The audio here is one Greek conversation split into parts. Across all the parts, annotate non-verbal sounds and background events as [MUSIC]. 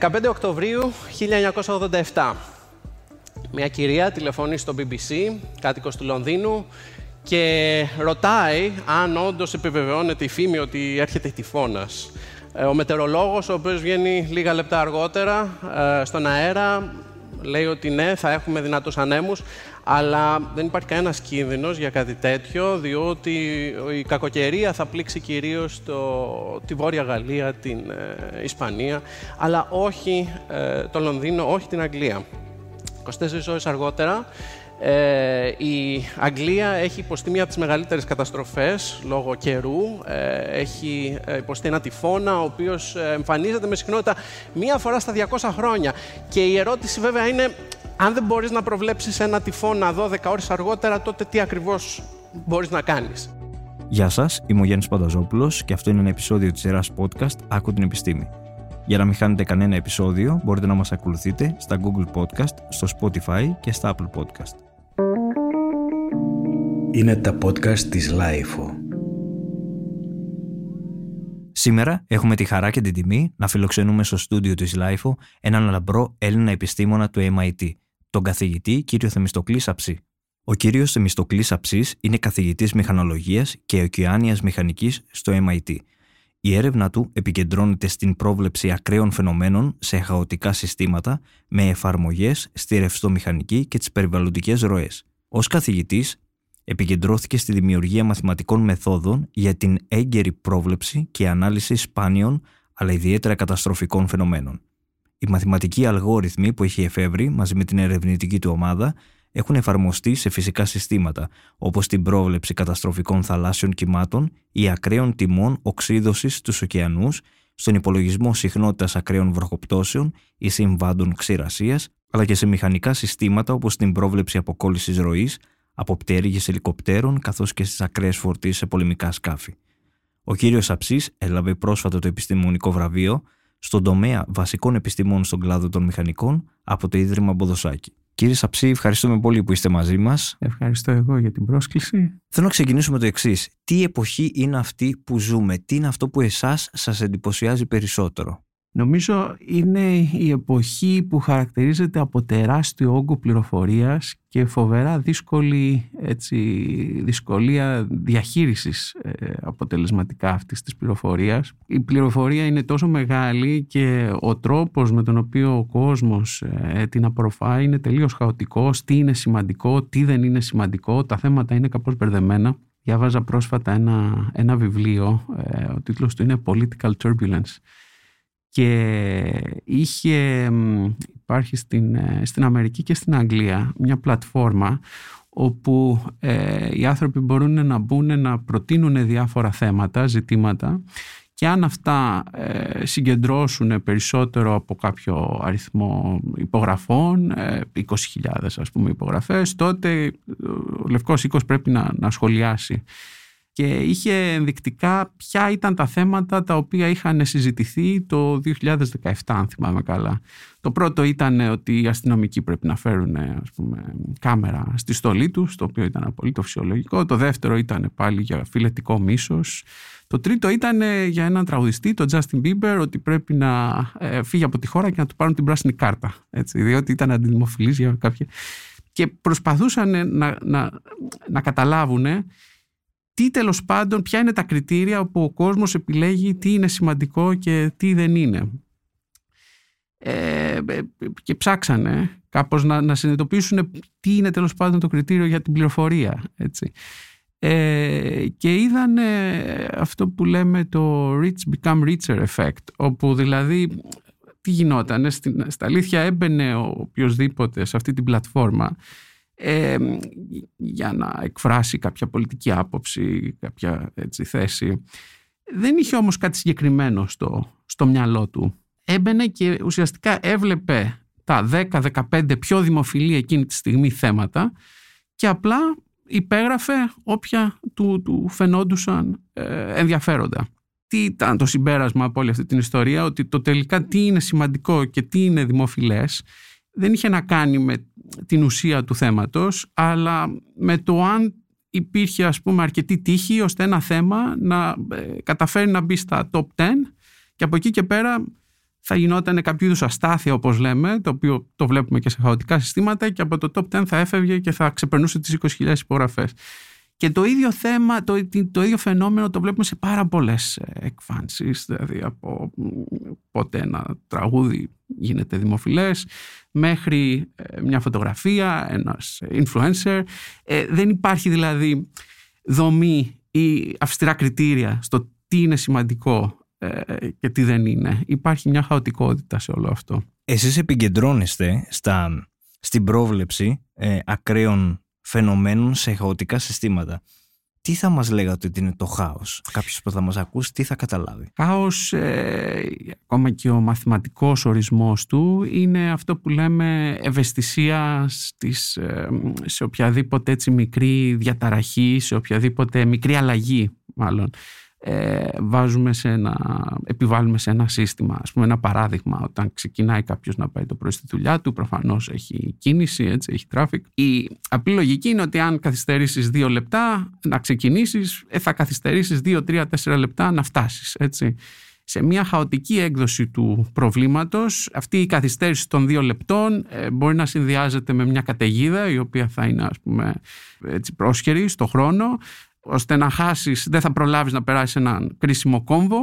15 Οκτωβρίου 1987. Μια κυρία τηλεφωνεί στο BBC, κάτοικος του Λονδίνου, και ρωτάει αν όντως επιβεβαιώνεται η φήμη ότι έρχεται τυφώνας. Ε, ο μετεωρολόγος, ο οποίος βγαίνει λίγα λεπτά αργότερα ε, στον αέρα, λέει ότι ναι, θα έχουμε δυνατούς ανέμους, αλλά δεν υπάρχει κανένας κίνδυνος για κάτι τέτοιο, διότι η κακοκαιρία θα πλήξει κυρίως το, τη Βόρεια Γαλλία, την ε, Ισπανία, αλλά όχι το Λονδίνο, όχι την Αγγλία. 24 ώρες αργότερα, ε, η Αγγλία έχει υποστεί μία από τις μεγαλύτερες καταστροφές λόγω καιρού. Ε, έχει ε, υποστεί ένα τυφώνα, ο οποίος ε, εμφανίζεται με συχνότητα μία φορά στα 200 χρόνια. Και η ερώτηση βέβαια είναι, αν δεν μπορείς να προβλέψεις ένα τυφώνα 12 ώρες αργότερα, τότε τι ακριβώς μπορείς να κάνεις; Γεια σας, είμαι ο Γιάννης Πανταζόπουλος και αυτό είναι ένα επεισόδιο της σειράς podcast «Άκου την επιστήμη». Για να μην χάνετε κανένα επεισόδιο, μπορείτε να μας ακολουθείτε στα Google Podcast, στο Spotify και στα Apple Podcast. Είναι τα podcast της Lifeo. Σήμερα έχουμε τη χαρά και την τιμή να φιλοξενούμε στο στούντιο της Lifeo έναν λαμπρό Έλληνα επιστήμονα του MIT, τον καθηγητή κύριο Θεμιστοκλής Αψή. Ο κύριος Θεμιστοκλής Αψής είναι καθηγητής μηχανολογίας και ωκεάνιας μηχανικής στο MIT. Η έρευνα του επικεντρώνεται στην πρόβλεψη ακραίων φαινομένων σε χαοτικά συστήματα με εφαρμογές στη ρευστομηχανική και τις περιβαλλοντικές ροές. Ως καθηγητής, επικεντρώθηκε στη δημιουργία μαθηματικών μεθόδων για την έγκαιρη πρόβλεψη και ανάλυση σπάνιων αλλά ιδιαίτερα καταστροφικών φαινομένων. Οι μαθηματικοί αλγόριθμοι που έχει εφεύρει μαζί με την ερευνητική του ομάδα έχουν εφαρμοστεί σε φυσικά συστήματα, όπως την πρόβλεψη καταστροφικών θαλάσσιων κυμάτων ή ακραίων τιμών οξύδωσης στους ωκεανούς, στον υπολογισμό συχνότητας ακραίων βροχοπτώσεων ή συμβάντων ξηρασίας, αλλά και σε μηχανικά συστήματα όπως την πρόβλεψη αποκόλλησης ροής, από πτέρυγε ελικοπτέρων καθώς και στις ακραίες φορτίσεις σε πολεμικά σκάφη. Ο κύριος Αψής έλαβε πρόσφατα το επιστημονικό βραβείο στον τομέα βασικών επιστημών στον κλάδο των μηχανικών από το Ίδρυμα Μποδοσάκη. Κύριε Σαψή, ευχαριστούμε πολύ που είστε μαζί μας. Ευχαριστώ εγώ για την πρόσκληση. Θέλω να ξεκινήσουμε το εξής. Τι εποχή είναι αυτή που ζούμε, τι είναι αυτό που εσάς σας εντυπωσιάζει περισσότερο; Νομίζω είναι η εποχή που χαρακτηρίζεται από τεράστιο όγκο πληροφορίας και φοβερά δύσκολη έτσι, δυσκολία διαχείρισης ε, αποτελεσματικά αυτής της πληροφορίας. Η πληροφορία είναι τόσο μεγάλη και ο τρόπος με τον οποίο ο κόσμος ε, την απορροφάει είναι τελείως χαοτικός, τι είναι σημαντικό, τι δεν είναι σημαντικό, τα θέματα είναι κάπως μπερδεμένα. Διάβαζα πρόσφατα ένα, ένα βιβλίο, ε, ο τίτλος του είναι Political Turbulence και είχε, υπάρχει στην, ε, στην Αμερική και στην Αγγλία μια πλατφόρμα όπου ε, οι άνθρωποι μπορούν να μπουν να προτείνουν διάφορα θέματα, ζητήματα και αν αυτά ε, συγκεντρώσουν περισσότερο από κάποιο αριθμό υπογραφών, 20.000 ας πούμε υπογραφές, τότε ο Λευκός Οίκος πρέπει να, να σχολιάσει και είχε ενδεικτικά ποια ήταν τα θέματα τα οποία είχαν συζητηθεί το 2017 αν θυμάμαι καλά. Το πρώτο ήταν ότι οι αστυνομικοί πρέπει να φέρουν ας πούμε, κάμερα στη στολή τους, το οποίο ήταν απολύτως φυσιολογικό. Το δεύτερο ήταν πάλι για φιλετικό μίσος. Το τρίτο ήταν για έναν τραγουδιστή, τον Justin Bieber, ότι πρέπει να ε, φύγει από τη χώρα και να του πάρουν την πράσινη κάρτα. Έτσι, διότι ήταν αντιδημοφιλής για κάποια... Και προσπαθούσαν να, να, να καταλάβουν τι τέλος πάντων, ποια είναι τα κριτήρια όπου ο κόσμος επιλέγει τι είναι σημαντικό και τι δεν είναι. Ε, ε και ψάξανε κάπως να, να συνειδητοποιήσουν τι είναι τέλος πάντων το κριτήριο για την πληροφορία. Έτσι. Ε, και είδαν αυτό που λέμε το rich become richer effect, όπου δηλαδή τι γινόταν, στα αλήθεια έμπαινε ο οποιοδήποτε σε αυτή την πλατφόρμα για να εκφράσει κάποια πολιτική άποψη, κάποια έτσι, θέση. Δεν είχε όμως κάτι συγκεκριμένο στο, στο μυαλό του. Έμπαινε και ουσιαστικά έβλεπε τα 10-15 πιο δημοφιλή εκείνη τη στιγμή θέματα και απλά υπέγραφε όποια του, του φαινόντουσαν ε, ενδιαφέροντα. Τι ήταν το συμπέρασμα από όλη αυτή την ιστορία, ότι το τελικά τι είναι σημαντικό και τι είναι δημοφιλές δεν είχε να κάνει με την ουσία του θέματος, αλλά με το αν υπήρχε ας πούμε αρκετή τύχη ώστε ένα θέμα να ε, καταφέρει να μπει στα top 10 και από εκεί και πέρα θα γινόταν κάποιο είδους αστάθεια, όπως λέμε, το οποίο το βλέπουμε και σε χαοτικά συστήματα, και από το top 10 θα έφευγε και θα ξεπερνούσε τις 20.000 υπογραφές. Και το ίδιο θέμα, το, το ίδιο φαινόμενο το βλέπουμε σε πάρα πολλές εκφάνσεις. Δηλαδή από πότε ένα τραγούδι γίνεται δημοφιλές μέχρι ε, μια φωτογραφία, ένας influencer. Ε, δεν υπάρχει δηλαδή δομή ή αυστηρά κριτήρια στο τι είναι σημαντικό ε, και τι δεν είναι. Υπάρχει μια χαοτικότητα σε όλο αυτό. Εσείς επικεντρώνεστε στα, στην πρόβλεψη ε, ακραίων φαινομένων σε χαοτικά συστήματα. Τι θα μας λέγατε ότι είναι το χάος; Κάποιος που θα μας ακούσει τι θα καταλάβει; Χάος, ε, ακόμα και ο μαθηματικός ορισμός του, είναι αυτό που λέμε ευαισθησία στις, ε, σε οποιαδήποτε έτσι μικρή διαταραχή, σε οποιαδήποτε μικρή αλλαγή μάλλον ε, βάζουμε σε ένα, επιβάλλουμε σε ένα σύστημα. Ας πούμε ένα παράδειγμα, όταν ξεκινάει κάποιος να πάει το πρωί στη δουλειά του, προφανώς έχει κίνηση, έτσι, έχει traffic. Η απλή λογική είναι ότι αν καθυστερήσεις δύο λεπτά να ξεκινήσεις, ε, θα καθυστερήσεις δύο, τρία, τέσσερα λεπτά να φτάσεις, έτσι. Σε μια χαοτική έκδοση του προβλήματος, αυτή η καθυστέρηση των δύο λεπτών ε, μπορεί να συνδυάζεται με μια καταιγίδα, η οποία θα είναι ας πούμε έτσι, πρόσχερη στο χρόνο, ώστε να χάσεις, δεν θα προλάβεις να περάσεις έναν κρίσιμο κόμβο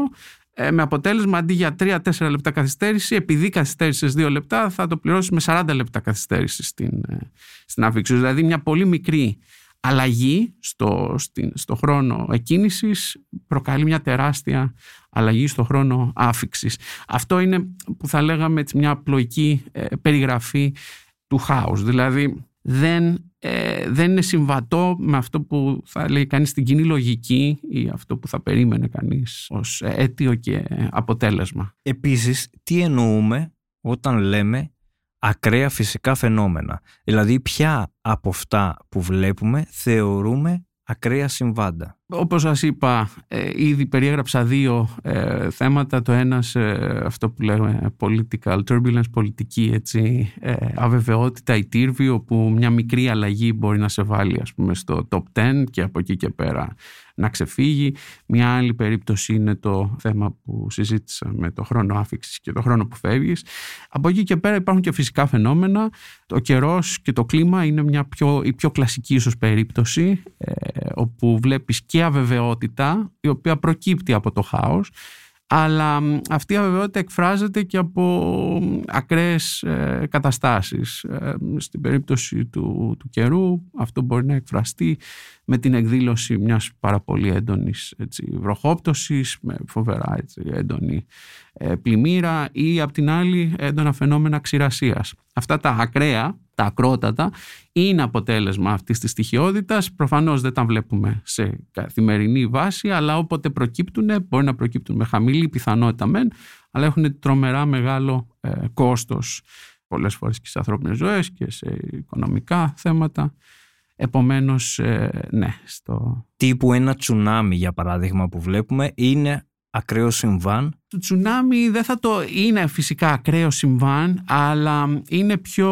ε, με αποτέλεσμα αντί για 3-4 λεπτά καθυστέρηση, επειδή καθυστέρησες 2 λεπτά, θα το πληρώσεις με 40 λεπτά καθυστέρηση στην, ε, στην αφήξη. Δηλαδή, μια πολύ μικρή αλλαγή στο, στην, στο χρόνο εκκίνησης προκαλεί μια τεράστια αλλαγή στο χρόνο άφηξης. Αυτό είναι που θα λέγαμε μια απλοϊκή ε, περιγραφή του χάους. Δηλαδή, δεν, ε, δεν είναι συμβατό με αυτό που θα λέει κανείς στην κοινή λογική ή αυτό που θα περίμενε κανείς ως αίτιο και αποτέλεσμα. Επίσης, τι εννοούμε όταν λέμε ακραία φυσικά φαινόμενα; Δηλαδή, ποια από αυτά που βλέπουμε θεωρούμε ακραία συμβάντα; Όπως σας είπα, ε, ήδη περιέγραψα δύο ε, θέματα. Το ένας αυτό που λέμε political turbulence, πολιτική έτσι, ε, αβεβαιότητα ή τύρβη, όπου μια μικρή αλλαγή μπορεί να σε βάλει ας πούμε, στο top 10 και από εκεί και πέρα να ξεφύγει. Μια άλλη περίπτωση είναι το θέμα που συζήτησα με το χρόνο άφηξης και το χρόνο που φεύγεις. Από εκεί και πέρα υπάρχουν και φυσικά φαινόμενα. Το καιρός και το κλίμα είναι μια πιο, η πιο κλασική ίσως περίπτωση ε, όπου βλέπεις και αβεβαιότητα η οποία προκύπτει από το χάος αλλά αυτή η αβεβαιότητα εκφράζεται και από ακραίες ε, καταστάσεις. Ε, στην περίπτωση του, του καιρού αυτό μπορεί να εκφραστεί με την εκδήλωση μιας πάρα πολύ έντονης έτσι, βροχόπτωσης, με φοβερά έτσι, έντονη ε, πλημμύρα ή απ' την άλλη έντονα φαινόμενα ξηρασίας. Αυτά τα ακραία τα ακρότατα είναι αποτέλεσμα αυτής της στοιχειότητας. Προφανώς δεν τα βλέπουμε σε καθημερινή βάση, αλλά όποτε προκύπτουν, μπορεί να προκύπτουν με χαμηλή πιθανότητα μεν, αλλά έχουν τρομερά μεγάλο ε, κόστος πολλές φορές και σε ανθρώπινες ζωές και σε οικονομικά θέματα. Επομένως, ε, ναι. Στο... Τύπου ένα τσουνάμι, για παράδειγμα, που βλέπουμε, είναι ακραίο συμβάν; Το τσουνάμι δεν θα το είναι φυσικά ακραίο συμβάν, αλλά είναι πιο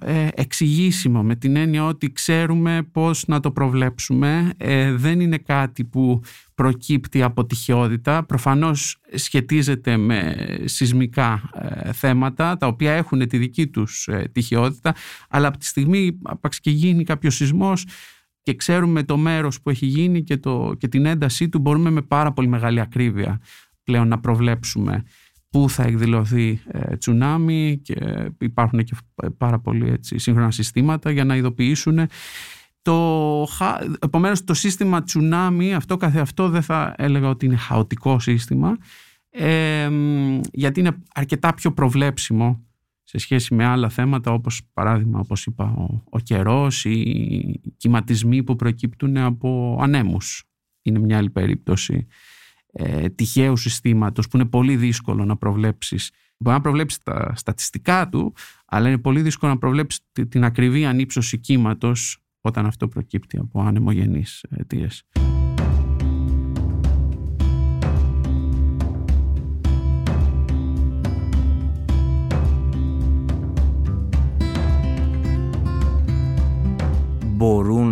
ε, εξηγήσιμο με την έννοια ότι ξέρουμε πώς να το προβλέψουμε. Ε, δεν είναι κάτι που προκύπτει από τυχαιότητα. Προφανώς σχετίζεται με σεισμικά ε, θέματα, τα οποία έχουν τη δική τους ε, τυχαιότητα, αλλά από τη στιγμή που και γίνει κάποιος σεισμός, και ξέρουμε το μέρος που έχει γίνει και, το, και την έντασή του μπορούμε με πάρα πολύ μεγάλη ακρίβεια πλέον να προβλέψουμε πού θα εκδηλωθεί ε, τσουνάμι και υπάρχουν και πάρα πολλοί έτσι, σύγχρονα συστήματα για να ειδοποιήσουν. Το, επομένως το σύστημα τσουνάμι αυτό καθεαυτό δεν θα έλεγα ότι είναι χαοτικό σύστημα ε, γιατί είναι αρκετά πιο προβλέψιμο σε σχέση με άλλα θέματα όπως παράδειγμα όπως είπα ο, ο καιρός ή οι κυματισμοί που προκύπτουν από ανέμους. Είναι μια άλλη περίπτωση ε, τυχαίου συστήματος που είναι πολύ δύσκολο να προβλέψεις. Μπορεί να προβλέψεις τα στατιστικά του, αλλά είναι πολύ δύσκολο να προβλέψεις την ακριβή ανύψωση κύματος όταν αυτό προκύπτει από ανεμογενείς αιτίες.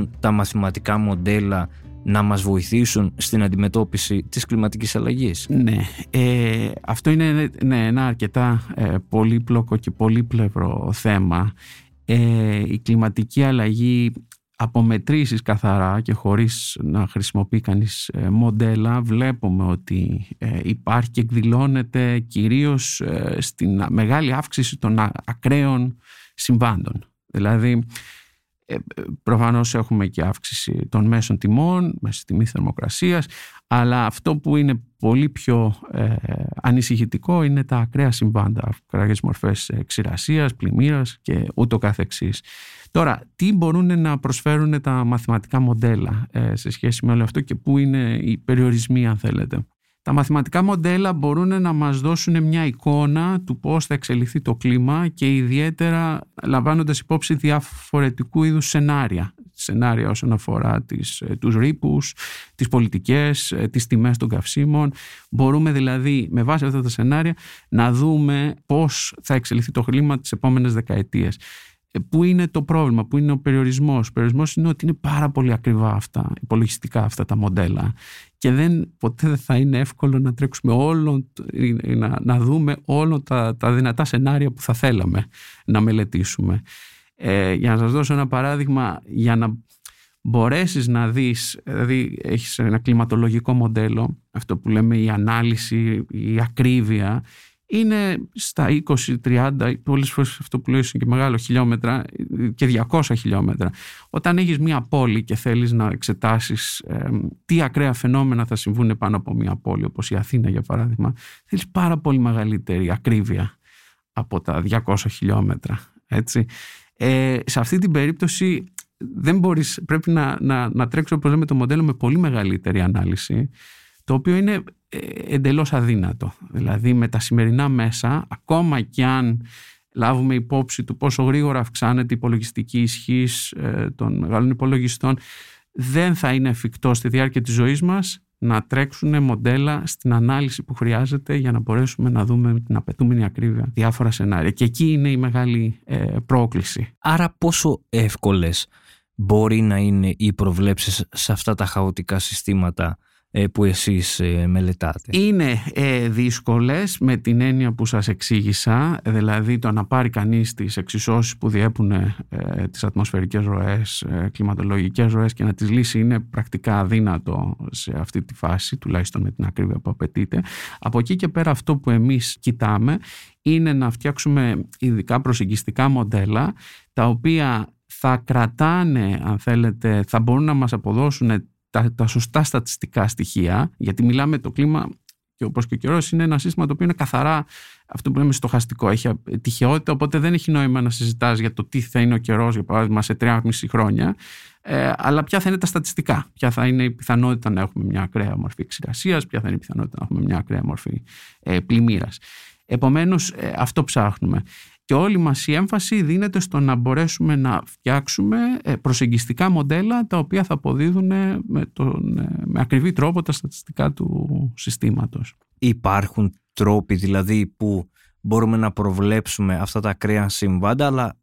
Μπορούν τα μαθηματικά μοντέλα να μας βοηθήσουν στην αντιμετώπιση της κλιματικής αλλαγής; Ναι, ε, αυτό είναι ναι, ένα αρκετά ε, πολύπλοκο και πολύπλευρο θέμα. Ε, η κλιματική αλλαγή από μετρήσεις καθαρά και χωρίς να χρησιμοποιεί κανείς ε, μοντέλα βλέπουμε ότι ε, υπάρχει και εκδηλώνεται κυρίως στην μεγάλη αύξηση των ακραίων συμβάντων. Δηλαδή ε, ε, προφανώς έχουμε και αύξηση των μέσων τιμών, μέσα τιμή θερμοκρασίας, αλλά αυτό που είναι πολύ πιο ε, ανησυχητικό είναι τα ακραία συμβάντα, ακραίες μορφές ξηρασίας, πλημμύρας και ούτω καθεξής. Τώρα, τι μπορούν να προσφέρουν τα μαθηματικά μοντέλα ε, σε σχέση με όλο αυτό και πού είναι οι περιορισμοί αν θέλετε; Τα μαθηματικά μοντέλα μπορούν να μας δώσουν μια εικόνα του πώς θα εξελιχθεί το κλίμα και ιδιαίτερα λαμβάνοντας υπόψη διαφορετικού είδους σενάρια. Σενάρια όσον αφορά τις, ε, τους ρήπους, τις πολιτικές, ε, τις τιμές των καυσίμων. Μπορούμε δηλαδή με βάση αυτά τα σενάρια να δούμε πώς θα εξελιχθεί το κλίμα τις επόμενες δεκαετίες. Ε, πού είναι το πρόβλημα, πού είναι ο περιορισμός. Ο περιορισμός είναι ότι είναι πάρα πολύ ακριβά αυτά, υπολογιστικά αυτά τα μοντέλα και δεν, ποτέ δεν θα είναι εύκολο να τρέξουμε όλο, να, να δούμε όλα τα, τα δυνατά σενάρια που θα θέλαμε να μελετήσουμε. Ε, για να σας δώσω ένα παράδειγμα, για να μπορέσεις να δεις, δηλαδή έχεις ένα κλιματολογικό μοντέλο, αυτό που λέμε η ανάλυση, η ακρίβεια, είναι στα 20-30, πολλές φορές αυτό που λέω είναι και μεγάλο χιλιόμετρα και 200 χιλιόμετρα. Όταν έχεις μία πόλη και θέλεις να εξετάσεις τι ακραία φαινόμενα θα συμβούν πάνω από μία πόλη, όπως η Αθήνα για παράδειγμα, θέλεις πάρα πολύ μεγαλύτερη ακρίβεια από τα 200 χιλιόμετρα. Έτσι. Ε, σε αυτή την περίπτωση δεν μπορείς, πρέπει να, να, να τρέξω όπως λέμε το μοντέλο με πολύ μεγαλύτερη ανάλυση το οποίο είναι ε, εντελώς αδύνατο. Δηλαδή με τα σημερινά μέσα, ακόμα κι αν λάβουμε υπόψη του πόσο γρήγορα αυξάνεται η υπολογιστική ισχύς ε, των μεγάλων υπολογιστών, δεν θα είναι εφικτό στη διάρκεια της ζωής μας να τρέξουν μοντέλα στην ανάλυση που χρειάζεται για να μπορέσουμε να δούμε την απαιτούμενη ακρίβεια διάφορα σενάρια. Και εκεί είναι η μεγάλη ε, πρόκληση. Άρα πόσο εύκολες μπορεί να είναι οι προβλέψεις σε αυτά τα χαοτικά συστήματα ε, που εσείς ε, μελετάτε. Είναι ε, δύσκολες με την έννοια που σας εξήγησα, δηλαδή το να πάρει κανείς τις εξισώσεις που διέπουν ε, τις ατμοσφαιρικές ροές, ε, κλιματολογικές ροές και να τις λύσει είναι πρακτικά αδύνατο σε αυτή τη φάση, τουλάχιστον με την ακρίβεια που απαιτείται. Από εκεί και πέρα αυτό που εμείς κοιτάμε είναι να φτιάξουμε ειδικά προσεγγιστικά μοντέλα τα οποία θα κρατάνε, αν θέλετε, θα μπορούν να μας αποδώσουν τα, τα σωστά στατιστικά στοιχεία, γιατί μιλάμε το κλίμα και όπως και ο καιρός είναι ένα σύστημα το οποίο είναι καθαρά αυτό που λέμε στοχαστικό, έχει τυχαιότητα, οπότε δεν έχει νόημα να συζητάς για το τι θα είναι ο καιρός, για παράδειγμα, σε 3,5 χρόνια, ε, αλλά ποια θα είναι τα στατιστικά, ποια θα είναι η πιθανότητα να έχουμε μια ακραία μορφή εξηρασίας, ποια θα είναι η πιθανότητα να έχουμε μια ακραία μορφή ε, πλημμύρας; Επομένως, ε, αυτό ψάχνουμε. Και όλη μας η έμφαση δίνεται στο να μπορέσουμε να φτιάξουμε ε, προσεγγιστικά μοντέλα τα οποία θα αποδίδουν με, τον, ε, με ακριβή τρόπο τα στατιστικά του συστήματος. Υπάρχουν τρόποι δηλαδή που μπορούμε να προβλέψουμε αυτά τα ακραία συμβάντα αλλά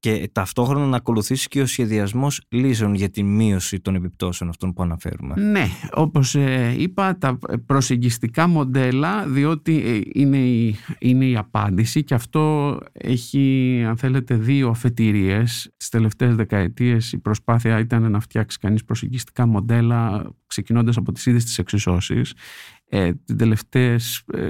και ταυτόχρονα να ακολουθήσει και ο σχεδιασμός λύσεων για τη μείωση των επιπτώσεων αυτών που αναφέρουμε. Ναι, όπως ε, είπα, τα προσεγγιστικά μοντέλα, διότι ε, είναι η, είναι η απάντηση και αυτό έχει, αν θέλετε, δύο αφετηρίες. Τις τελευταίες δεκαετίες η προσπάθεια ήταν να φτιάξει κανείς προσεγγιστικά μοντέλα ξεκινώντας από τις ίδιες τις εξισώσεις. Ε, τελευταίες, ε,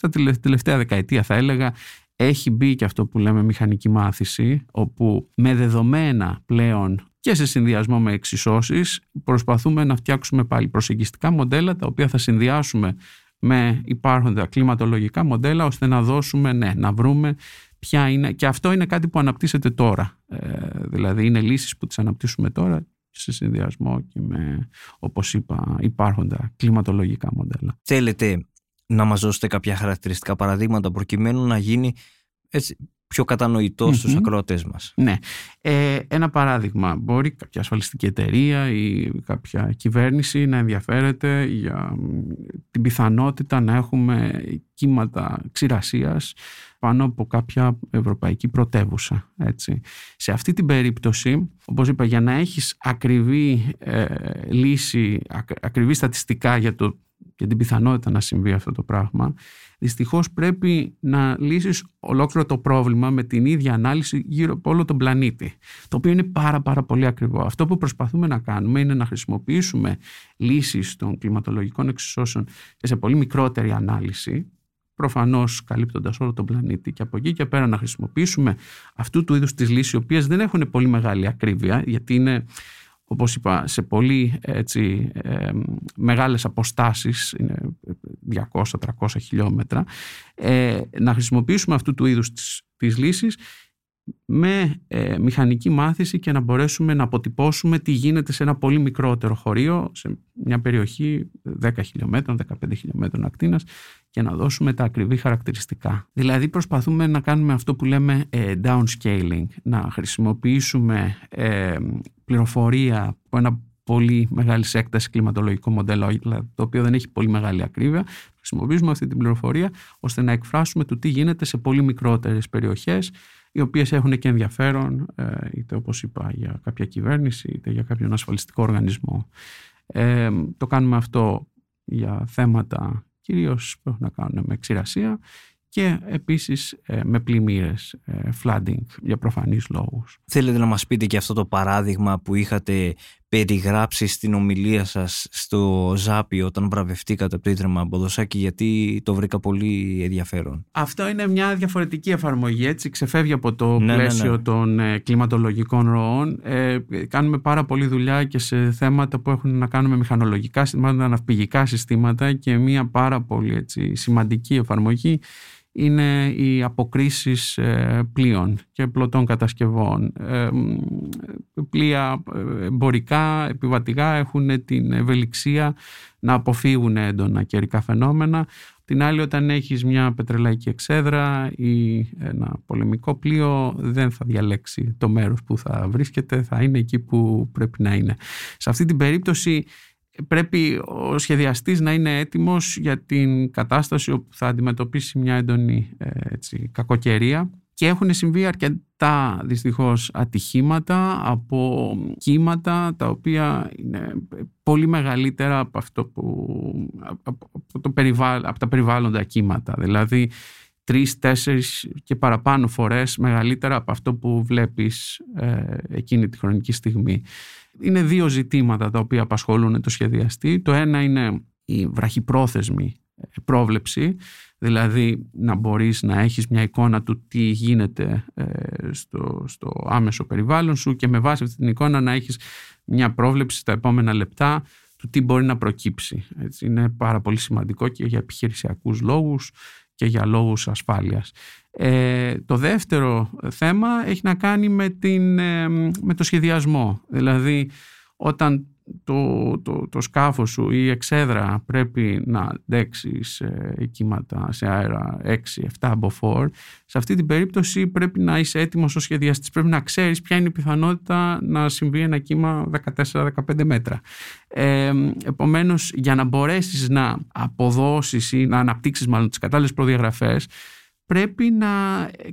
τα τελευταία δεκαετία θα έλεγα έχει μπει και αυτό που λέμε μηχανική μάθηση, όπου με δεδομένα πλέον και σε συνδυασμό με εξισώσεις προσπαθούμε να φτιάξουμε πάλι προσεγγιστικά μοντέλα τα οποία θα συνδυάσουμε με υπάρχοντα κλιματολογικά μοντέλα ώστε να δώσουμε, ναι, να βρούμε ποια είναι και αυτό είναι κάτι που αναπτύσσεται τώρα. Ε, δηλαδή είναι λύσεις που τις αναπτύσσουμε τώρα σε συνδυασμό και με, όπως είπα, υπάρχοντα κλιματολογικά μοντέλα. Θέλετε να μας δώσετε κάποια χαρακτηριστικά παραδείγματα προκειμένου να γίνει έτσι, πιο κατανοητό στους ακροατές μας. Ναι. Ε, ένα παράδειγμα. Μπορεί κάποια ασφαλιστική εταιρεία ή κάποια κυβέρνηση να ενδιαφέρεται για την πιθανότητα να έχουμε κύματα ξηρασίας πάνω από κάποια ευρωπαϊκή πρωτεύουσα. Έτσι. Σε αυτή την περίπτωση, όπως είπα, για να έχεις ακριβή ε, λύση, ακριβή στατιστικά για το για την πιθανότητα να συμβεί αυτό το πράγμα, δυστυχώς πρέπει να λύσεις ολόκληρο το πρόβλημα με την ίδια ανάλυση γύρω από όλο τον πλανήτη, το οποίο είναι πάρα πάρα πολύ ακριβό. Αυτό που προσπαθούμε να κάνουμε είναι να χρησιμοποιήσουμε λύσεις των κλιματολογικών εξισώσεων και σε πολύ μικρότερη ανάλυση, προφανώς καλύπτοντας όλο τον πλανήτη και από εκεί και πέρα να χρησιμοποιήσουμε αυτού του είδους τις λύσεις, οι οποίες δεν έχουν πολύ μεγάλη ακρίβεια, γιατί είναι όπως είπα, σε πολύ έτσι, ε, μεγάλες αποστάσεις, 200-300 χιλιόμετρα, ε, να χρησιμοποιήσουμε αυτού του είδους τις, τις λύσεις με ε, μηχανική μάθηση και να μπορέσουμε να αποτυπώσουμε τι γίνεται σε ένα πολύ μικρότερο χωρίο, σε μια περιοχή 10 χιλιόμετρων, 15 χιλιόμετρων ακτίνας και να δώσουμε τα ακριβή χαρακτηριστικά. Δηλαδή προσπαθούμε να κάνουμε αυτό που λέμε ε, downscaling, να χρησιμοποιήσουμε ε, πληροφορία από ένα πολύ μεγάλη έκταση κλιματολογικό μοντέλο, δηλαδή το οποίο δεν έχει πολύ μεγάλη ακρίβεια. Χρησιμοποιήσουμε αυτή την πληροφορία ώστε να εκφράσουμε το τι γίνεται σε πολύ μικρότερες περιοχές οι οποίες έχουν και ενδιαφέρον ε, είτε όπως είπα για κάποια κυβέρνηση είτε για κάποιον ασφαλιστικό οργανισμό. Ε, το κάνουμε αυτό για θέματα κυρίως που έχουν να κάνουν με ξηρασία και επίσης ε, με πλημμύρες, ε, flooding για προφανείς λόγους. Θέλετε να μας πείτε και αυτό το παράδειγμα που είχατε περιγράψει στην ομιλία σας στο Ζάπι όταν βραβευτήκατε από το Ίδρυμα Μποδοσάκη γιατί το βρήκα πολύ ενδιαφέρον. Αυτό είναι μια διαφορετική εφαρμογή έτσι ξεφεύγει από το ναι, ναι πλαίσιο ναι. των ε, κλιματολογικών ροών ε, κάνουμε πάρα πολλή δουλειά και σε θέματα που έχουν να κάνουν με μηχανολογικά συστήματα, ναυπηγικά συστήματα και μια πάρα πολύ έτσι, σημαντική εφαρμογή είναι οι αποκρίσεις ε, πλοίων και πλωτών κατασκευών. Ε, πλοία ε, εμπορικά, επιβατικά έχουν την ευελιξία να αποφύγουν έντονα καιρικά φαινόμενα. Την άλλη όταν έχεις μια πετρελαϊκή εξέδρα ή ένα πολεμικό πλοίο δεν θα διαλέξει το μέρος που θα βρίσκεται, θα είναι εκεί που πρέπει να είναι. Σε αυτή την περίπτωση πρέπει ο σχεδιαστής να είναι έτοιμος για την κατάσταση όπου θα αντιμετωπίσει μια έντονη ε, έτσι, κακοκαιρία και έχουν συμβεί αρκετά δυστυχώς ατυχήματα από κύματα τα οποία είναι πολύ μεγαλύτερα από, αυτό που, από, το από τα περιβάλλοντα κύματα. Δηλαδή τρεις, τέσσερις και παραπάνω φορές μεγαλύτερα από αυτό που βλέπεις ε, εκείνη τη χρονική στιγμή. Είναι δύο ζητήματα τα οποία απασχολούν το σχεδιαστή. Το ένα είναι η βραχυπρόθεσμη πρόβλεψη, δηλαδή να μπορείς να έχεις μια εικόνα του τι γίνεται ε, στο, στο άμεσο περιβάλλον σου και με βάση αυτή την εικόνα να έχεις μια πρόβλεψη στα επόμενα λεπτά του τι μπορεί να προκύψει. Έτσι, είναι πάρα πολύ σημαντικό και για επιχειρησιακούς λόγους και για λόγους ασφάλειας. Ε, το δεύτερο θέμα έχει να κάνει με, την, ε, με το σχεδιασμό. Δηλαδή όταν το, το, το σκάφος σου ή η εξέδρα πρέπει να αντέξει σε κύματα σε αέρα 6-7 μποφόρ, σε αυτή την περίπτωση πρέπει να είσαι έτοιμος ως σχεδιαστής, πρέπει να ξέρεις ποια είναι η πιθανότητα να συμβεί ένα κύμα 14-15 μέτρα. Ε, επομένως, για να μπορέσεις να αποδώσεις ή να αναπτύξεις μάλλον τις κατάλληλες προδιαγραφές, πρέπει να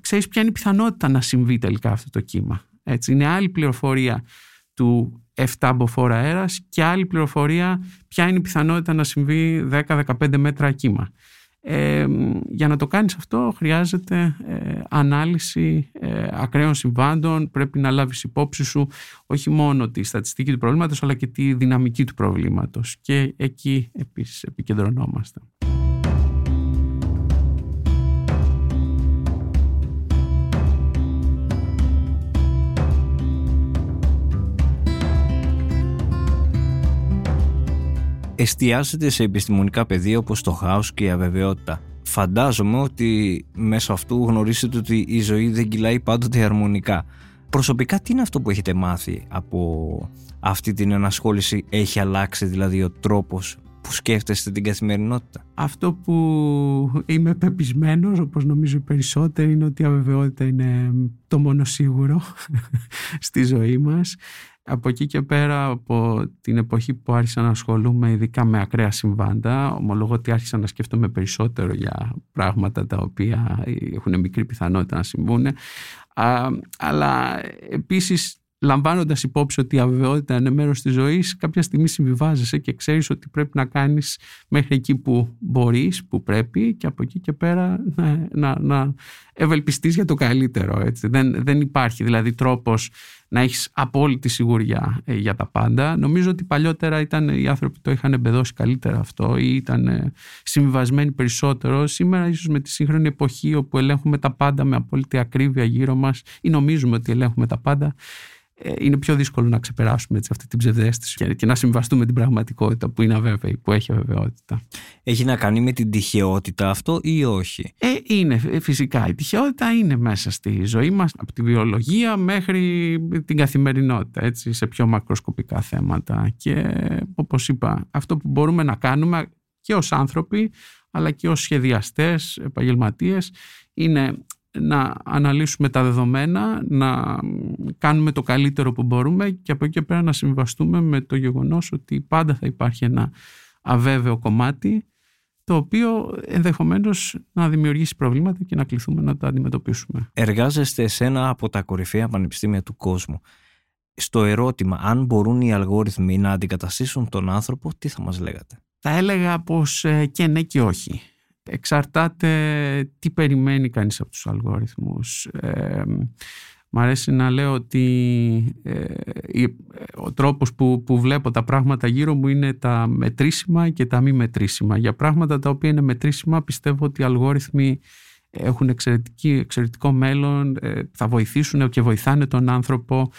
ξέρεις ποια είναι η πιθανότητα να συμβεί τελικά αυτό το κύμα. Έτσι, είναι άλλη πληροφορία του 7 μποφόρ αέρας και άλλη πληροφορία ποια είναι η πιθανότητα να συμβεί 10-15 μέτρα κύμα. Ε, για να το κάνεις αυτό χρειάζεται ε, ανάλυση ε, ακραίων συμβάντων πρέπει να λάβεις υπόψη σου όχι μόνο τη στατιστική του προβλήματος αλλά και τη δυναμική του προβλήματος και εκεί επίσης επικεντρωνόμαστε. Εστιάζεται σε επιστημονικά πεδία όπως το χάος και η αβεβαιότητα. Φαντάζομαι ότι μέσω αυτού γνωρίζετε ότι η ζωή δεν κυλάει πάντοτε αρμονικά. Προσωπικά τι είναι αυτό που έχετε μάθει από αυτή την ενασχόληση, έχει αλλάξει δηλαδή ο τρόπος που σκέφτεστε την καθημερινότητα; Αυτό που είμαι πεπισμένος, όπως νομίζω οι περισσότεροι, είναι ότι η αβεβαιότητα είναι το μόνο σίγουρο [LAUGHS] στη ζωή μας. Από εκεί και πέρα, από την εποχή που άρχισα να ασχολούμαι ειδικά με ακραία συμβάντα, ομολογώ ότι άρχισα να σκέφτομαι περισσότερο για πράγματα τα οποία έχουν μικρή πιθανότητα να συμβούν. αλλά επίσης λαμβάνοντας υπόψη ότι η αβεβαιότητα είναι μέρος της ζωής, κάποια στιγμή συμβιβάζεσαι και ξέρεις ότι πρέπει να κάνεις μέχρι εκεί που μπορείς, που πρέπει και από εκεί και πέρα να, να, να ευελπιστείς για το καλύτερο. Έτσι. Δεν, δεν υπάρχει δηλαδή τρόπος να έχεις απόλυτη σιγουριά ε, για τα πάντα. Νομίζω ότι παλιότερα ήταν, οι άνθρωποι το είχαν εμπεδώσει καλύτερα αυτό ή ήταν ε, συμβιβασμένοι περισσότερο. Σήμερα ίσως με τη σύγχρονη εποχή όπου ελέγχουμε τα πάντα με απόλυτη ακρίβεια γύρω μας ή νομίζουμε ότι ελέγχουμε τα πάντα ε, είναι πιο δύσκολο να ξεπεράσουμε έτσι, αυτή την ψευδέστηση και να συμβαστούμε την πραγματικότητα που είναι αβέβαιη, που έχει αβεβαιότητα. Έχει να κάνει με την τυχεότητα αυτό ή όχι; Ε, είναι ε, φυσικά. Η τυχεότητα είναι μέσα στη ζωή μας από τη βιολογία μέχρι την καθημερινότητα έτσι, σε πιο μακροσκοπικά θέματα και όπως είπα αυτό που μπορούμε να κάνουμε και ως άνθρωποι αλλά και ως σχεδιαστές, επαγγελματίες είναι να αναλύσουμε τα δεδομένα, να κάνουμε το καλύτερο που μπορούμε και από εκεί και πέρα να συμβαστούμε με το γεγονός ότι πάντα θα υπάρχει ένα αβέβαιο κομμάτι το οποίο ενδεχομένως να δημιουργήσει προβλήματα και να κληθούμε να τα αντιμετωπίσουμε. Εργάζεστε σε ένα από τα κορυφαία πανεπιστήμια του κόσμου. Στο ερώτημα αν μπορούν οι αλγόριθμοι να αντικαταστήσουν τον άνθρωπο, τι θα μας λέγατε; Θα έλεγα πως ε, και ναι και όχι εξαρτάται τι περιμένει κανείς από τους αλγόριθμους. Ε, μ' αρέσει να λέω ότι ε, ο τρόπος που, που βλέπω τα πράγματα γύρω μου είναι τα μετρήσιμα και τα μη μετρήσιμα. Για πράγματα τα οποία είναι μετρήσιμα πιστεύω ότι οι αλγόριθμοι έχουν εξαιρετικό μέλλον, ε, θα βοηθήσουν και βοηθάνε τον άνθρωπο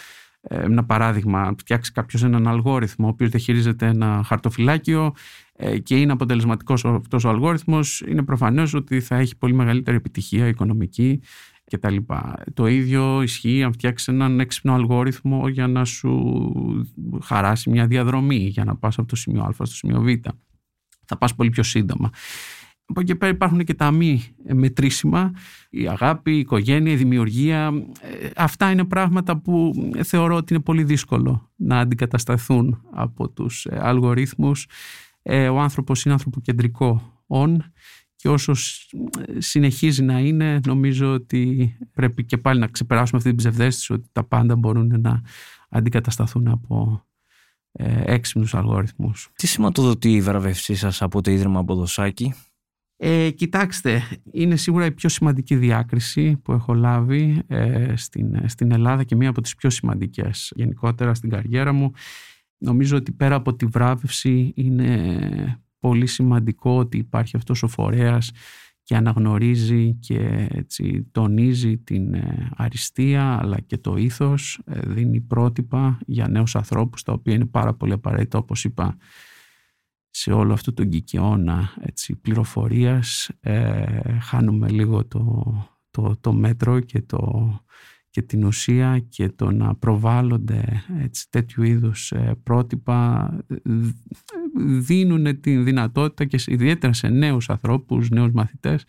ένα παράδειγμα, φτιάξει κάποιος έναν αλγόριθμο ο οποίος διαχειρίζεται ένα χαρτοφυλάκιο ε, και είναι αποτελεσματικός αυτός ο αλγόριθμος, είναι προφανές ότι θα έχει πολύ μεγαλύτερη επιτυχία οικονομική κτλ. Το ίδιο ισχύει αν φτιάξεις έναν έξυπνο αλγόριθμο για να σου χαράσει μια διαδρομή, για να πας από το σημείο Α στο σημείο Β. Θα πας πολύ πιο σύντομα. Από εκεί πέρα υπάρχουν και τα μη μετρήσιμα, η αγάπη, η οικογένεια, η δημιουργία. Ε, αυτά είναι πράγματα που θεωρώ ότι είναι πολύ δύσκολο να αντικατασταθούν από τους ε, αλγορίθμους. Ε, ο άνθρωπος είναι ανθρωποκεντρικό όν και όσο συνεχίζει να είναι νομίζω ότι πρέπει και πάλι να ξεπεράσουμε αυτή την ψευδέστηση ότι τα πάντα μπορούν να αντικατασταθούν από έξυπνους αλγόριθμους. Τι σηματοδοτεί η βραβευσή σας από το Ίδρυμα Μποδοσάκη; Ε, κοιτάξτε, είναι σίγουρα η πιο σημαντική διάκριση που έχω λάβει ε, στην, στην Ελλάδα και μία από τις πιο σημαντικές γενικότερα στην καριέρα μου. Νομίζω ότι πέρα από τη βράβευση είναι πολύ σημαντικό ότι υπάρχει αυτός ο φορέας και αναγνωρίζει και έτσι, τονίζει την ε, αριστεία αλλά και το ήθος, ε, δίνει πρότυπα για νέους ανθρώπους τα οποία είναι πάρα πολύ απαραίτητα όπως είπα σε όλο αυτό το γκικιώνα έτσι, πληροφορίας ε, χάνουμε λίγο το, το, το μέτρο και, το, και την ουσία και το να προβάλλονται έτσι, τέτοιου είδους ε, πρότυπα δίνουν την δυνατότητα και ιδιαίτερα σε νέους ανθρώπους, νέους μαθητές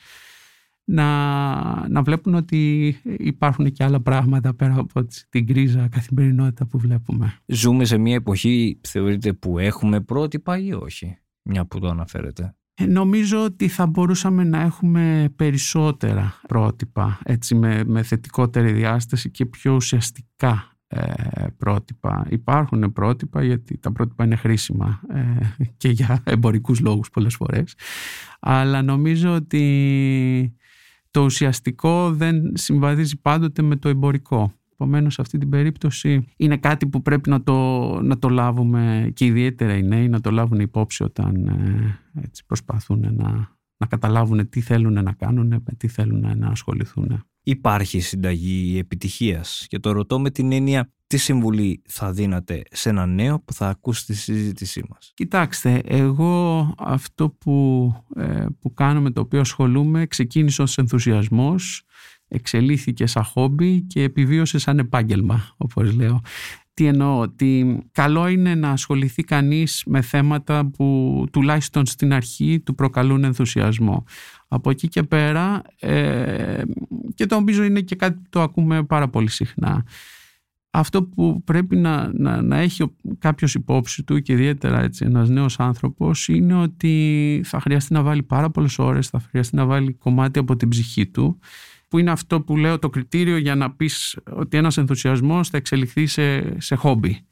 να, να βλέπουν ότι υπάρχουν και άλλα πράγματα πέρα από την κρίζα καθημερινότητα που βλέπουμε. Ζούμε σε μια εποχή, θεωρείτε, που έχουμε πρότυπα ή όχι, μια που το αναφέρετε; Ε, νομίζω ότι θα μπορούσαμε να έχουμε περισσότερα πρότυπα, έτσι με, με θετικότερη διάσταση και πιο ουσιαστικά ε, πρότυπα. Υπάρχουν πρότυπα γιατί τα πρότυπα είναι χρήσιμα ε, και για εμπορικούς λόγους πολλές φορές. Αλλά νομίζω ότι το ουσιαστικό δεν συμβαδίζει πάντοτε με το εμπορικό. Επομένως, σε αυτή την περίπτωση είναι κάτι που πρέπει να το, να το λάβουμε και ιδιαίτερα οι νέοι να το λάβουν υπόψη όταν ε, έτσι προσπαθούν να, να καταλάβουν τι θέλουν να κάνουν, με τι θέλουν να ασχοληθούν. Υπάρχει συνταγή επιτυχίας; Και το ρωτώ με την έννοια τι συμβουλή θα δίνατε σε ένα νέο που θα ακούσει τη συζήτησή μας. Κοιτάξτε, εγώ αυτό που, ε, που κάνω με το οποίο ασχολούμαι ξεκίνησε ως ενθουσιασμός, εξελίχθηκε σαν χόμπι και επιβίωσε σαν επάγγελμα, όπως λέω. Τι εννοώ, ότι καλό είναι να ασχοληθεί κανείς με θέματα που τουλάχιστον στην αρχή του προκαλούν ενθουσιασμό. Από εκεί και πέρα, ε, και το νομίζω είναι και κάτι που το ακούμε πάρα πολύ συχνά, αυτό που πρέπει να, να, να έχει κάποιος υπόψη του και ιδιαίτερα έτσι, ένας νέος άνθρωπος είναι ότι θα χρειαστεί να βάλει πάρα πολλές ώρες, θα χρειαστεί να βάλει κομμάτι από την ψυχή του που είναι αυτό που λέω το κριτήριο για να πεις ότι ένας ενθουσιασμός θα εξελιχθεί σε, σε χόμπι.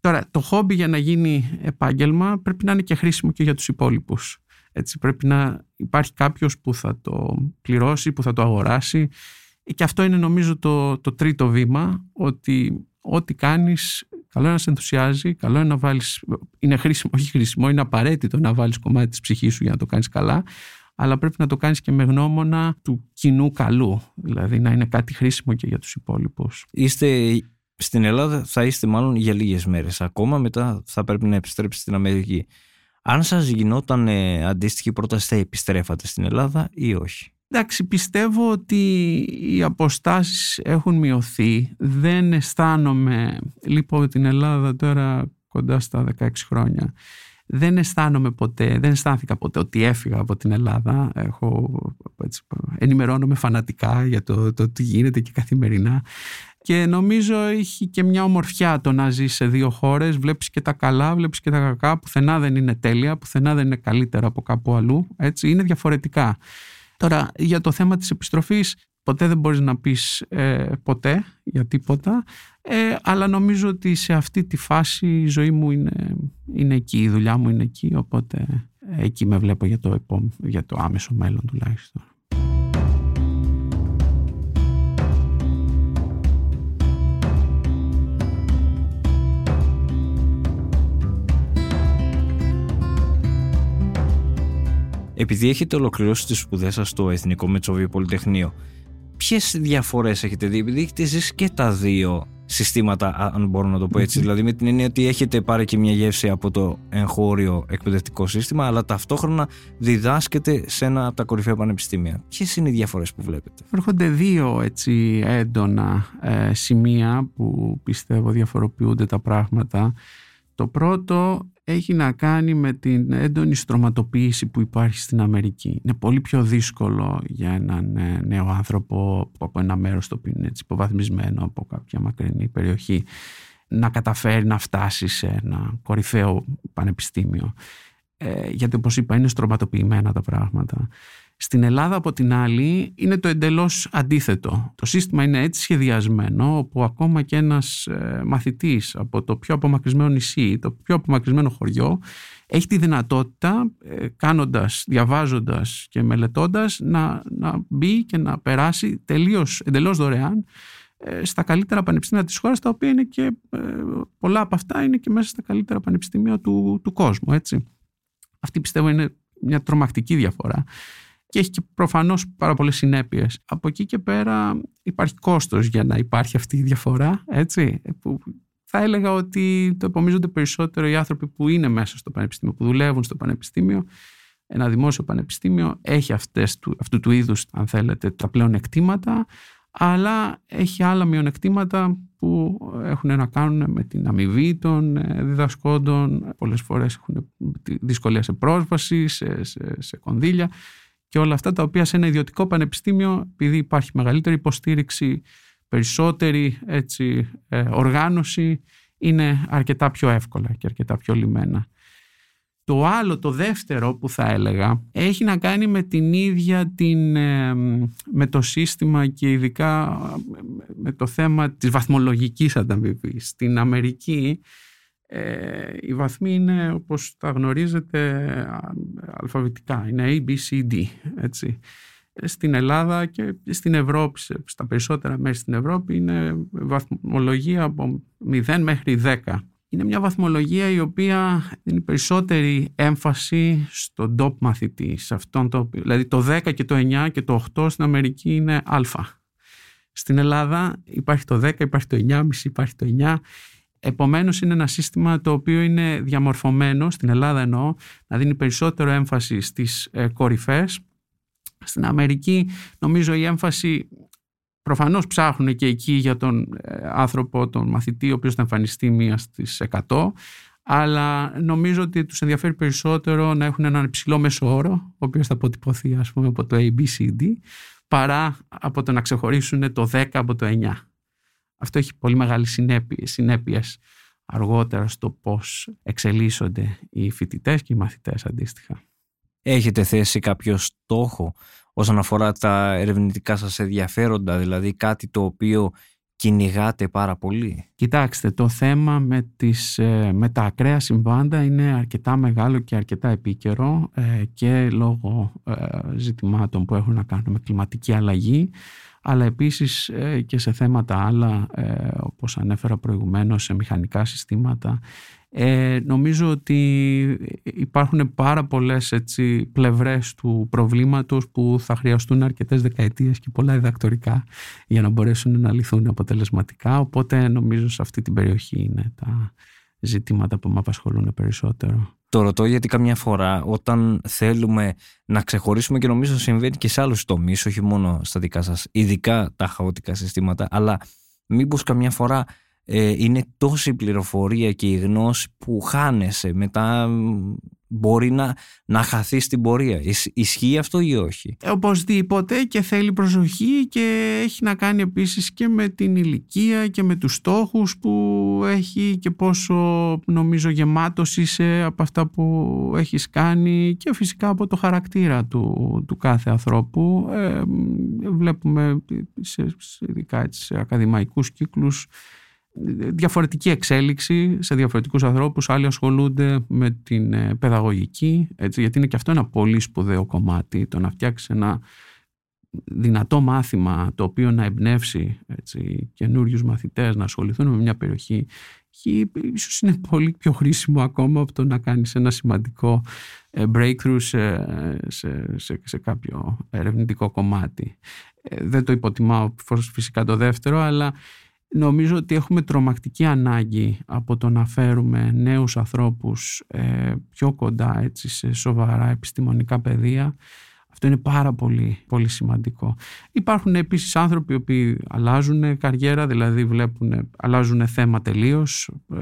Τώρα, το χόμπι για να γίνει επάγγελμα πρέπει να είναι και χρήσιμο και για τους υπόλοιπους. Έτσι, πρέπει να υπάρχει κάποιος που θα το πληρώσει, που θα το αγοράσει και αυτό είναι νομίζω το, το τρίτο βήμα, ότι ό,τι κάνεις καλό είναι να σε ενθουσιάζει, καλό είναι να βάλεις, είναι χρήσιμο, όχι χρήσιμο, είναι απαραίτητο να βάλεις κομμάτι της ψυχής σου για να το κάνεις καλά, αλλά πρέπει να το κάνεις και με γνώμονα του κοινού καλού, δηλαδή να είναι κάτι χρήσιμο και για τους υπόλοιπους. Είστε στην Ελλάδα θα είστε μάλλον για λίγες μέρες ακόμα, μετά θα πρέπει να επιστρέψετε στην Αμερική. Αν σας γινόταν ε, αντίστοιχη πρόταση θα επιστρέφατε στην Ελλάδα ή όχι; Εντάξει, πιστεύω ότι οι αποστάσεις έχουν μειωθεί. Δεν αισθάνομαι, λοιπόν την Ελλάδα τώρα κοντά στα 16 χρόνια, δεν αισθάνομαι ποτέ, δεν αισθάνθηκα ποτέ ότι έφυγα από την Ελλάδα. Έχω, έτσι, ενημερώνομαι φανατικά για το, το τι γίνεται και καθημερινά. Και νομίζω έχει και μια ομορφιά το να ζεις σε δύο χώρες. Βλέπεις και τα καλά, βλέπεις και τα κακά. Πουθενά δεν είναι τέλεια, πουθενά δεν είναι καλύτερα από κάπου αλλού. Έτσι, είναι διαφορετικά. Τώρα, για το θέμα της επιστροφής, ποτέ δεν μπορείς να πεις ε, ποτέ για τίποτα, ε, αλλά νομίζω ότι σε αυτή τη φάση η ζωή μου είναι, είναι εκεί, η δουλειά μου είναι εκεί, οπότε εκεί με βλέπω για το, για το άμεσο μέλλον τουλάχιστον. Επειδή έχετε ολοκληρώσει τις σπουδές σας στο Εθνικό Μετσόβιο Πολυτεχνείο, ποιες διαφορές έχετε δει, επειδή έχετε ζήσει και τα δύο συστήματα, αν μπορώ να το πω έτσι. Δηλαδή, με την έννοια ότι έχετε πάρει και μια γεύση από το εγχώριο εκπαιδευτικό σύστημα, αλλά ταυτόχρονα διδάσκετε σε ένα από τα κορυφαία πανεπιστήμια. Ποιες είναι οι διαφορές που βλέπετε, Έρχονται δύο έτσι έντονα ε, σημεία που πιστεύω διαφοροποιούνται τα πράγματα. Το πρώτο έχει να κάνει με την έντονη στρωματοποίηση που υπάρχει στην Αμερική. Είναι πολύ πιο δύσκολο για έναν ε, νέο άνθρωπο από ένα μέρος το οποίο είναι έτσι υποβαθμισμένο από κάποια μακρινή περιοχή να καταφέρει να φτάσει σε ένα κορυφαίο πανεπιστήμιο. Ε, γιατί όπως είπα είναι στρωματοποιημένα τα πράγματα. Στην Ελλάδα από την άλλη είναι το εντελώς αντίθετο. Το σύστημα είναι έτσι σχεδιασμένο όπου ακόμα και ένας ε, μαθητής από το πιο απομακρυσμένο νησί, το πιο απομακρυσμένο χωριό έχει τη δυνατότητα ε, κάνοντας, διαβάζοντας και μελετώντας να, να μπει και να περάσει τελείως εντελώς δωρεάν ε, στα καλύτερα πανεπιστήμια της χώρας τα οποία είναι και πολλά από αυτά είναι και μέσα στα καλύτερα πανεπιστήμια του, του κόσμου. Έτσι. Αυτή πιστεύω είναι μια τρομακτική διαφορά και έχει και προφανώς πάρα πολλές συνέπειες. Από εκεί και πέρα υπάρχει κόστος για να υπάρχει αυτή η διαφορά, έτσι, που θα έλεγα ότι το επομίζονται περισσότερο οι άνθρωποι που είναι μέσα στο πανεπιστήμιο, που δουλεύουν στο πανεπιστήμιο. Ένα δημόσιο πανεπιστήμιο έχει αυτές του, αυτού του είδους, αν θέλετε, τα πλέον εκτήματα, αλλά έχει άλλα μειονεκτήματα που έχουν να κάνουν με την αμοιβή των ε, διδασκόντων. Πολλές φορές έχουν δυσκολία σε πρόσβαση, σε, σε, σε κονδύλια και όλα αυτά τα οποία σε ένα ιδιωτικό πανεπιστήμιο, επειδή υπάρχει μεγαλύτερη υποστήριξη, περισσότερη έτσι, ε, οργάνωση, είναι αρκετά πιο εύκολα και αρκετά πιο λιμένα. Το άλλο, το δεύτερο που θα έλεγα, έχει να κάνει με την ίδια την, ε, με το σύστημα και ειδικά με το θέμα της βαθμολογικής ανταμοιβής. Στην Αμερική ε, οι βαθμοί είναι όπως τα γνωρίζετε αλφαβητικά, είναι A, B, C, D. Έτσι. Στην Ελλάδα και στην Ευρώπη, στα περισσότερα μέρη στην Ευρώπη είναι βαθμολογία από 0 μέχρι 10. Είναι μια βαθμολογία η οποία δίνει περισσότερη έμφαση στον top μαθητή. Σε αυτόν το, δηλαδή το 10 και το 9 και το 8 στην Αμερική είναι α. Στην Ελλάδα υπάρχει το 10, υπάρχει το 9,5, υπάρχει το 9. Επομένως είναι ένα σύστημα το οποίο είναι διαμορφωμένο, στην Ελλάδα εννοώ, να δίνει περισσότερο έμφαση στις ε, κορυφές. Στην Αμερική νομίζω η έμφαση Προφανώς ψάχνουν και εκεί για τον ε, άνθρωπο, τον μαθητή, ο οποίος θα εμφανιστεί μία στις 100, αλλά νομίζω ότι τους ενδιαφέρει περισσότερο να έχουν έναν υψηλό μέσο όρο, ο οποίος θα αποτυπωθεί ας πούμε από το ABCD, παρά από το να ξεχωρίσουν το 10 από το 9. Αυτό έχει πολύ μεγάλη συνέπειες αργότερα στο πώς εξελίσσονται οι φοιτητές και οι μαθητές αντίστοιχα. Έχετε θέσει κάποιο στόχο όσον αφορά τα ερευνητικά σας ενδιαφέροντα, δηλαδή κάτι το οποίο κυνηγάτε πάρα πολύ; Κοιτάξτε, το θέμα με, τις, ε, με τα ακραία συμβάντα είναι αρκετά μεγάλο και αρκετά επίκαιρο ε, και λόγω ε, ζητημάτων που έχουν να κάνουν με κλιματική αλλαγή αλλά επίσης και σε θέματα άλλα όπως ανέφερα προηγουμένως σε μηχανικά συστήματα ε, νομίζω ότι υπάρχουν πάρα πολλές έτσι, πλευρές του προβλήματος που θα χρειαστούν αρκετές δεκαετίες και πολλά διδακτορικά για να μπορέσουν να λυθούν αποτελεσματικά. Οπότε νομίζω σε αυτή την περιοχή είναι τα ζητήματα που με απασχολούν περισσότερο. Το ρωτώ γιατί καμιά φορά όταν θέλουμε να ξεχωρίσουμε και νομίζω συμβαίνει και σε άλλους τομείς, όχι μόνο στα δικά σας, ειδικά τα χαοτικά συστήματα, αλλά μήπως καμιά φορά ε, είναι τόση πληροφορία και η γνώση που χάνεσαι μετά μπορεί να, να χαθεί στην πορεία. Ισχύει αυτό ή όχι; Ε, οπωσδήποτε και θέλει προσοχή και έχει να κάνει επίσης και με την ηλικία και με τους στόχους που έχει και πόσο νομίζω γεμάτος είσαι από αυτά που έχεις κάνει και φυσικά από το χαρακτήρα του, του κάθε ανθρώπου. Ε, βλέπουμε σε, σε, ειδικά σε ακαδημαϊκούς κύκλους διαφορετική εξέλιξη σε διαφορετικούς ανθρώπους. Άλλοι ασχολούνται με την ε, παιδαγωγική, έτσι, γιατί είναι και αυτό ένα πολύ σπουδαίο κομμάτι, το να φτιάξεις ένα δυνατό μάθημα το οποίο να εμπνεύσει έτσι, καινούριους μαθητές να ασχοληθούν με μια περιοχή και ίσως είναι πολύ πιο χρήσιμο ακόμα από το να κάνεις ένα σημαντικό ε, breakthrough σε, σε, σε, σε κάποιο ερευνητικό κομμάτι. Ε, δεν το υποτιμάω φυσικά το δεύτερο, αλλά Νομίζω ότι έχουμε τρομακτική ανάγκη από το να φέρουμε νέους ανθρώπους ε, πιο κοντά έτσι, σε σοβαρά επιστημονικά πεδία. Αυτό είναι πάρα πολύ, πολύ σημαντικό. Υπάρχουν επίσης άνθρωποι που αλλάζουν καριέρα, δηλαδή βλέπουν, αλλάζουν θέμα τελείως ε,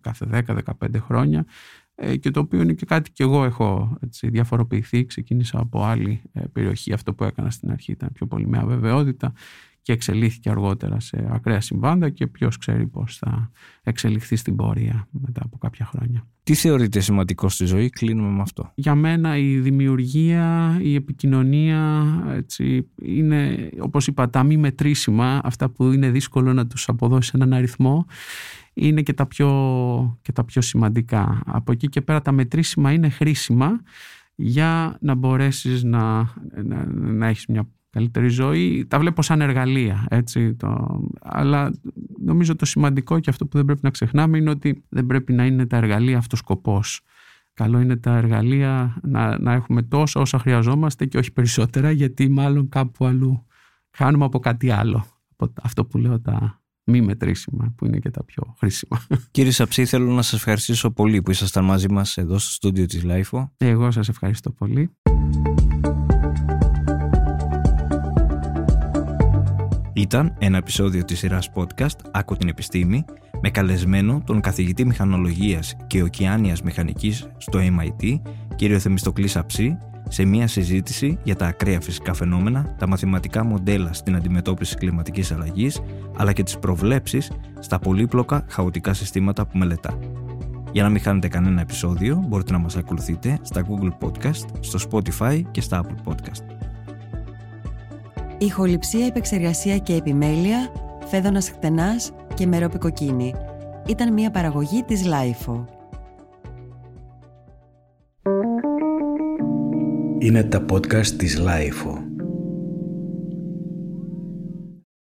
κάθε 10-15 χρόνια ε, και το οποίο είναι και κάτι και εγώ έχω έτσι, διαφοροποιηθεί. Ξεκίνησα από άλλη περιοχή. Αυτό που έκανα στην αρχή ήταν πιο πολύ με αβεβαιότητα και εξελίχθηκε αργότερα σε ακραία συμβάντα και ποιος ξέρει πώς θα εξελιχθεί στην πορεία μετά από κάποια χρόνια. Τι θεωρείτε σημαντικό στη ζωή, κλείνουμε με αυτό. Για μένα η δημιουργία, η επικοινωνία έτσι, είναι όπως είπα τα μη μετρήσιμα, αυτά που είναι δύσκολο να τους αποδώσεις έναν αριθμό είναι και τα πιο, και τα πιο σημαντικά. Από εκεί και πέρα τα μετρήσιμα είναι χρήσιμα για να μπορέσεις να, να, να έχεις μια καλύτερη ζωή, τα βλέπω σαν εργαλεία. Έτσι, το... Αλλά νομίζω το σημαντικό και αυτό που δεν πρέπει να ξεχνάμε είναι ότι δεν πρέπει να είναι τα εργαλεία αυτός σκοπός. Καλό είναι τα εργαλεία να, να έχουμε τόσα όσα χρειαζόμαστε και όχι περισσότερα γιατί μάλλον κάπου αλλού χάνουμε από κάτι άλλο. Από αυτό που λέω τα μη μετρήσιμα που είναι και τα πιο χρήσιμα. [LAUGHS] Κύριε Σαψί, θέλω να σας ευχαριστήσω πολύ που ήσασταν μαζί μας εδώ στο στούντιο της LiFO. Εγώ σας ευχαριστώ πολύ. Ήταν ένα επεισόδιο της σειράς podcast «Άκου την επιστήμη» με καλεσμένο τον καθηγητή μηχανολογίας και οκεάνιας μηχανικής στο MIT, κύριο Θεμιστοκλής Σαψή, σε μια συζήτηση για τα ακραία φυσικά φαινόμενα, τα μαθηματικά μοντέλα στην αντιμετώπιση κλιματικής αλλαγής, αλλά και τις προβλέψεις στα πολύπλοκα χαοτικά συστήματα που μελετά. Για να μην χάνετε κανένα επεισόδιο, μπορείτε να μας ακολουθείτε στα Google Podcast, στο Spotify και στα Apple Podcast. Ηχοληψία, επεξεργασία και επιμέλεια, Φαίδωνας Χτενάς και Μερόπη Κοκκίνη. Ήταν μια παραγωγή της LiFO. Είναι τα podcast της LiFO.